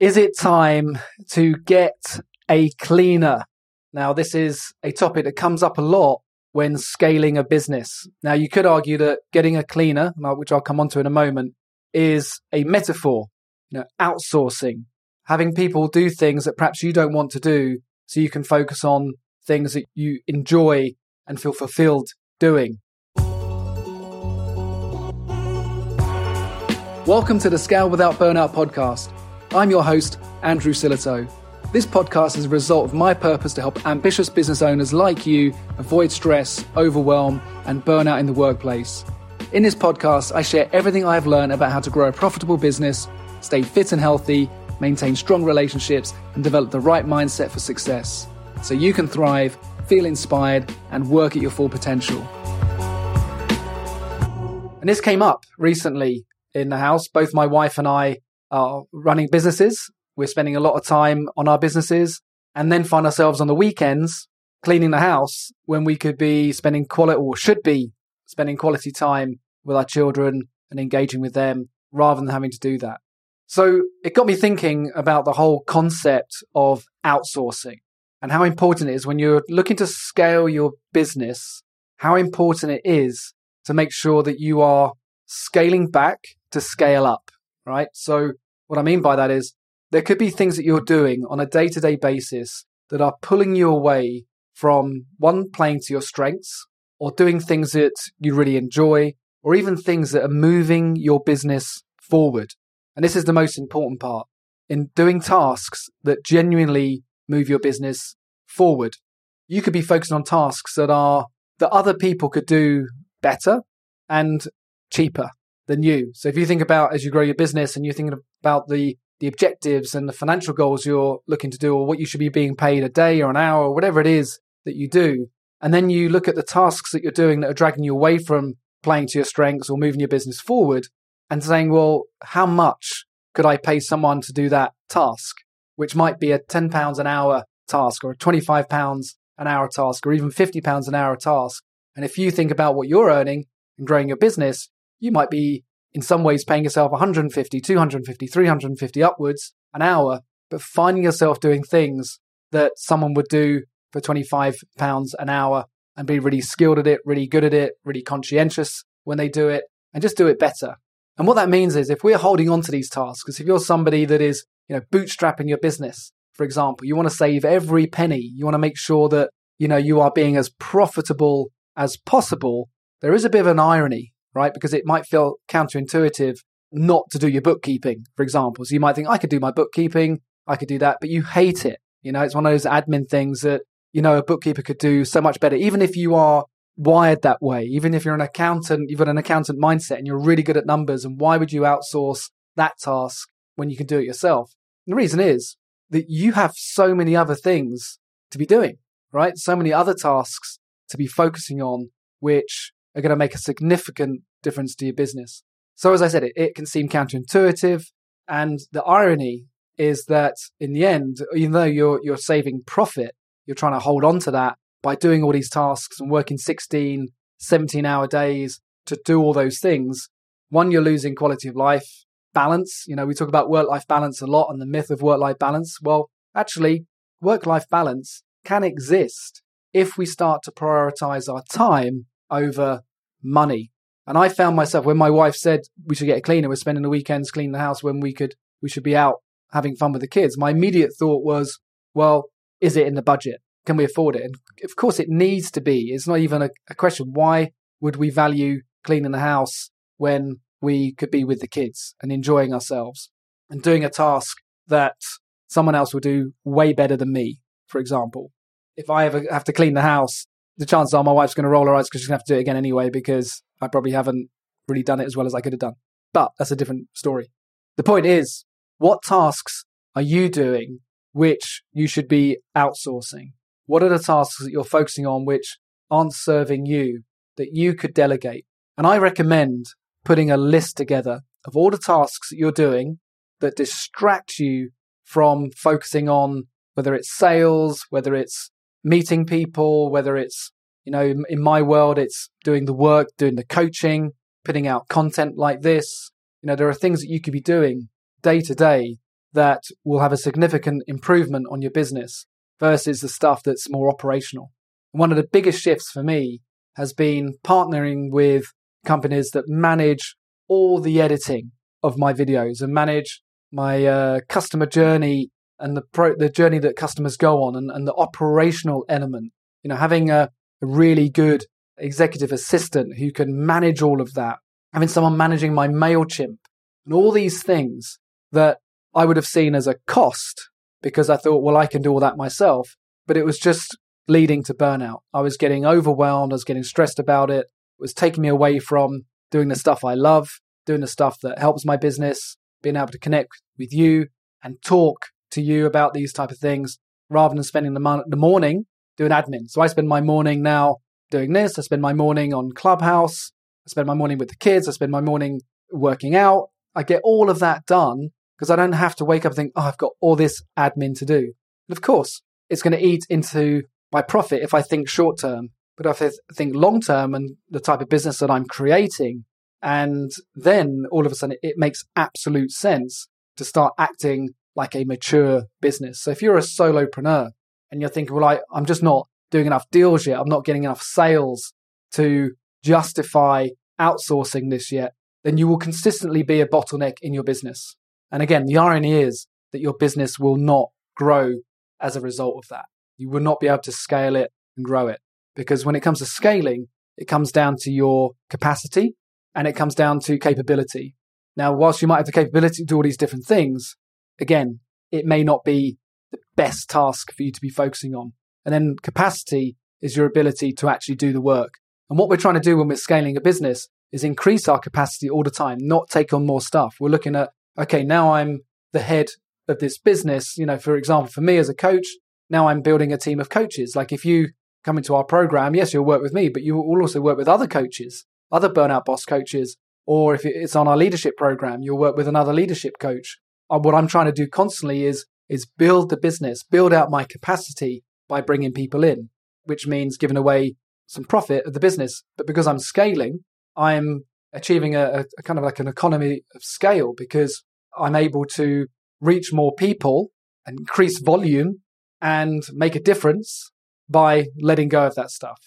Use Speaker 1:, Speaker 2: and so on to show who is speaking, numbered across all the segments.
Speaker 1: Is it time to get a cleaner? Now, this is a topic that comes up a lot when scaling a business. Now, you could argue that getting a cleaner, which I'll come on to in a moment, is a metaphor, you know, outsourcing, having people do things that perhaps you don't want to do so you can focus on things that you enjoy and feel fulfilled doing. Welcome to the Scale Without Burnout podcast. I'm your host, Andrew Sillitoe. This podcast is a result of my purpose to help ambitious business owners like you avoid stress, overwhelm, and burnout in the workplace. In this podcast, I share everything I've learned about how to grow a profitable business, stay fit and healthy, maintain strong relationships, and develop the right mindset for success so you can thrive, feel inspired, and work at your full potential. And this came up recently in the house. Both my wife and I are running businesses. We're spending a lot of time on our businesses and then find ourselves on the weekends cleaning the house when we could be spending quality or should be spending quality time with our children and engaging with them rather than having to do that. So it got me thinking about the whole concept of outsourcing and how important it is when you're looking to scale your business, how important it is to make sure that you are scaling back to scale up, right? So what I mean by that is there could be things that you're doing on a day to day basis that are pulling you away from one, playing to your strengths or doing things that you really enjoy or even things that are moving your business forward. And this is the most important part in doing tasks that genuinely move your business forward. You could be focused on tasks that are that other people could do better and cheaper than you. So if you think about as you grow your business and you're thinking about the the objectives and the financial goals you're looking to do or what you should be being paid a day or an hour or whatever it is that you do, and then you look at the tasks that you're doing that are dragging you away from playing to your strengths or moving your business forward and saying, well, how much could I pay someone to do that task? Which might be a £10 an hour task or a £25 an hour task or even £50 an hour task. And if you think about what you're earning and growing your business, you might be in some ways paying yourself 150, 250, 350 upwards an hour, but finding yourself doing things that someone would do for 25 pounds an hour and be really skilled at it, really good at it, really conscientious when they do it and just do it better. And what that means is if we're holding on to these tasks, if you're somebody that is, you know, bootstrapping your business, for example, you want to save every penny. You want to make sure that, you know, you are being as profitable as possible. There is a bit of an irony right? Because it might feel counterintuitive not to do your bookkeeping, for example. So you might think, I could do my bookkeeping, I could do that, but you hate it. You know, it's one of those admin things that, you know, a bookkeeper could do so much better, even if you are wired that way, even if you're an accountant, you've got an accountant mindset and you're really good at numbers. And why would you outsource that task when you can do it yourself? And the reason is that you have so many other things to be doing, right? So many other tasks to be focusing on, which are going to make a significant difference to your business. So, as I said, it, it can seem counterintuitive. And the irony is that in the end, even though you're, you're saving profit, you're trying to hold on to that by doing all these tasks and working 16, 17 hour days to do all those things. One, you're losing quality of life, balance. You know, we talk about work life balance a lot and the myth of work life balance. Well, actually, work life balance can exist if we start to prioritize our time over money. And I found myself when my wife said we should get a cleaner, we're spending the weekends cleaning the house when we could, we should be out having fun with the kids. My immediate thought was, well, is it in the budget? Can we afford it? And of course, it needs to be. It's not even a, a question. Why would we value cleaning the house when we could be with the kids and enjoying ourselves and doing a task that someone else will do way better than me, for example? If I ever have to clean the house, the chances are my wife's going to roll her eyes because she's going to have to do it again anyway because I probably haven't really done it as well as I could have done. But that's a different story. The point is, what tasks are you doing which you should be outsourcing? What are the tasks that you're focusing on which aren't serving you that you could delegate? And I recommend putting a list together of all the tasks that you're doing that distract you from focusing on whether it's sales, whether it's meeting people, whether it's, you know, in my world, it's doing the work, doing the coaching, putting out content like this. You know, there are things that you could be doing day to day that will have a significant improvement on your business versus the stuff that's more operational. And one of the biggest shifts for me has been partnering with companies that manage all the editing of my videos and manage my uh, customer journey and the pro- the journey that customers go on and, and the operational element. You know, having a, a really good executive assistant who can manage all of that, having someone managing my MailChimp and all these things that I would have seen as a cost because I thought, well, I can do all that myself. But it was just leading to burnout. I was getting overwhelmed. I was getting stressed about it. It was taking me away from doing the stuff I love, doing the stuff that helps my business, being able to connect with you and talk to you about these type of things rather than spending the, mo- the morning doing admin. So I spend my morning now doing this. I spend my morning on Clubhouse. I spend my morning with the kids. I spend my morning working out. I get all of that done because I don't have to wake up and think, oh, I've got all this admin to do. And of course, it's going to eat into my profit if I think short term. But if I think long term and the type of business that I'm creating, and then all of a sudden it makes absolute sense to start acting like a mature business. So if you're a solopreneur and you're thinking, well, I, I'm just not doing enough deals yet, I'm not getting enough sales to justify outsourcing this yet, then you will consistently be a bottleneck in your business. And again, the irony is that your business will not grow as a result of that. You will not be able to scale it and grow it because when it comes to scaling, it comes down to your capacity and it comes down to capability. Now, whilst you might have the capability to do all these different things, again, it may not be the best task for you to be focusing on. And then capacity is your ability to actually do the work. And what we're trying to do when we're scaling a business is increase our capacity all the time, not take on more stuff. We're looking at, okay, now I'm the head of this business. You know, for example, for me as a coach, now I'm building a team of coaches. Like if you come into our program, yes, you'll work with me, but you will also work with other coaches, other burnout boss coaches. Or if it's on our leadership program, you'll work with another leadership coach. Uh, what I'm trying to do constantly is is build the business, build out my capacity by bringing people in, which means giving away some profit of the business. But because I'm scaling, I'm achieving a, a kind of like an economy of scale because I'm able to reach more people increase volume and make a difference by letting go of that stuff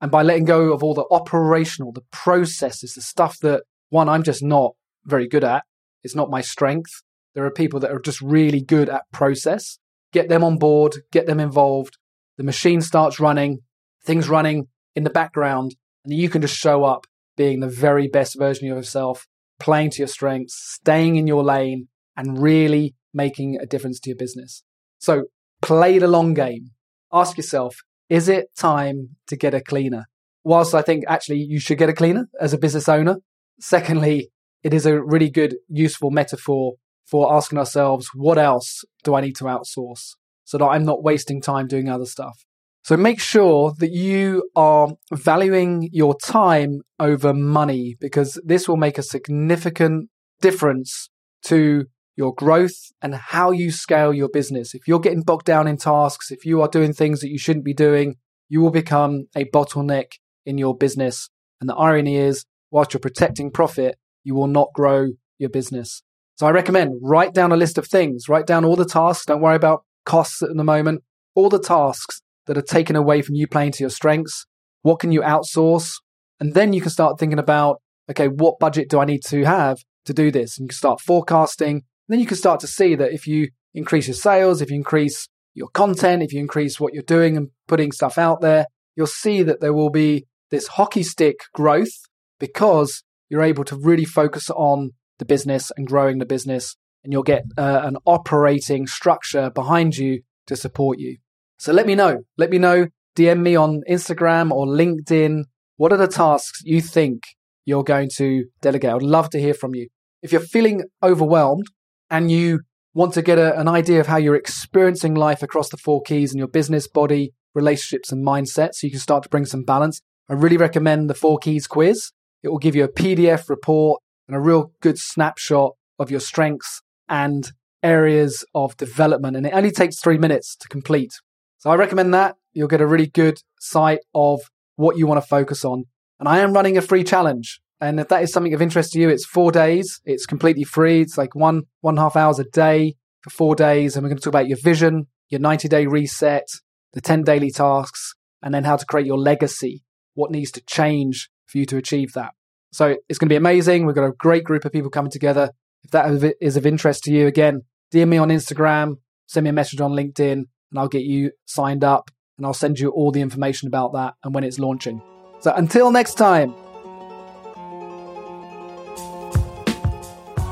Speaker 1: and by letting go of all the operational, the processes, the stuff that one, I'm just not very good at. It's not my strength. There are people that are just really good at process. Get them on board, get them involved. The machine starts running, things running in the background, and you can just show up being the very best version of yourself, playing to your strengths, staying in your lane, and really making a difference to your business. So play the long game. Ask yourself, is it time to get a cleaner? Whilst I think actually you should get a cleaner as a business owner. Secondly, it is a really good, useful metaphor for asking ourselves, what else do I need to outsource so that I'm not wasting time doing other stuff? So make sure that you are valuing your time over money because this will make a significant difference to your growth and how you scale your business. If you're getting bogged down in tasks, if you are doing things that you shouldn't be doing, you will become a bottleneck in your business. And the irony is, whilst you're protecting profit, you will not grow your business. So I recommend write down a list of things, write down all the tasks. Don't worry about costs at the moment. All the tasks that are taken away from you playing to your strengths. What can you outsource? And then you can start thinking about, okay, what budget do I need to have to do this? And you can start forecasting. Then you can start to see that if you increase your sales, if you increase your content, if you increase what you're doing and putting stuff out there, you'll see that there will be this hockey stick growth because you're able to really focus on the business and growing the business, and you'll get uh, an operating structure behind you to support you. So let me know. Let me know. DM me on Instagram or LinkedIn. What are the tasks you think you're going to delegate? I'd love to hear from you. If you're feeling overwhelmed and you want to get a, an idea of how you're experiencing life across the four keys in your business, body, relationships, and mindset, so you can start to bring some balance, I really recommend the four keys quiz. It will give you a PDF report and a real good snapshot of your strengths and areas of development. And it only takes three minutes to complete. So I recommend that. You'll get a really good sight of what you want to focus on. And I am running a free challenge. And if that is something of interest to you, it's four days. It's completely free. It's like one, one half hours a day for four days, and we're going to talk about your vision, your 90 day reset, the 10 daily tasks, and then how to create your legacy. What needs to change for you to achieve that? So it's going to be amazing. We've got a great group of people coming together. If that is of interest to you, again, DM me on Instagram, send me a message on LinkedIn, and I'll get you signed up and I'll send you all the information about that and when it's launching. So until next time.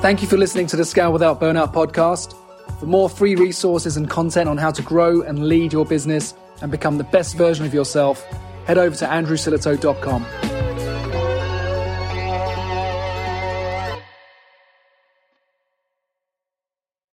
Speaker 1: Thank you for listening to the Scale Without Burnout podcast. For more free resources and content on how to grow and lead your business and become the best version of yourself, head over to andrewsillitoe.com.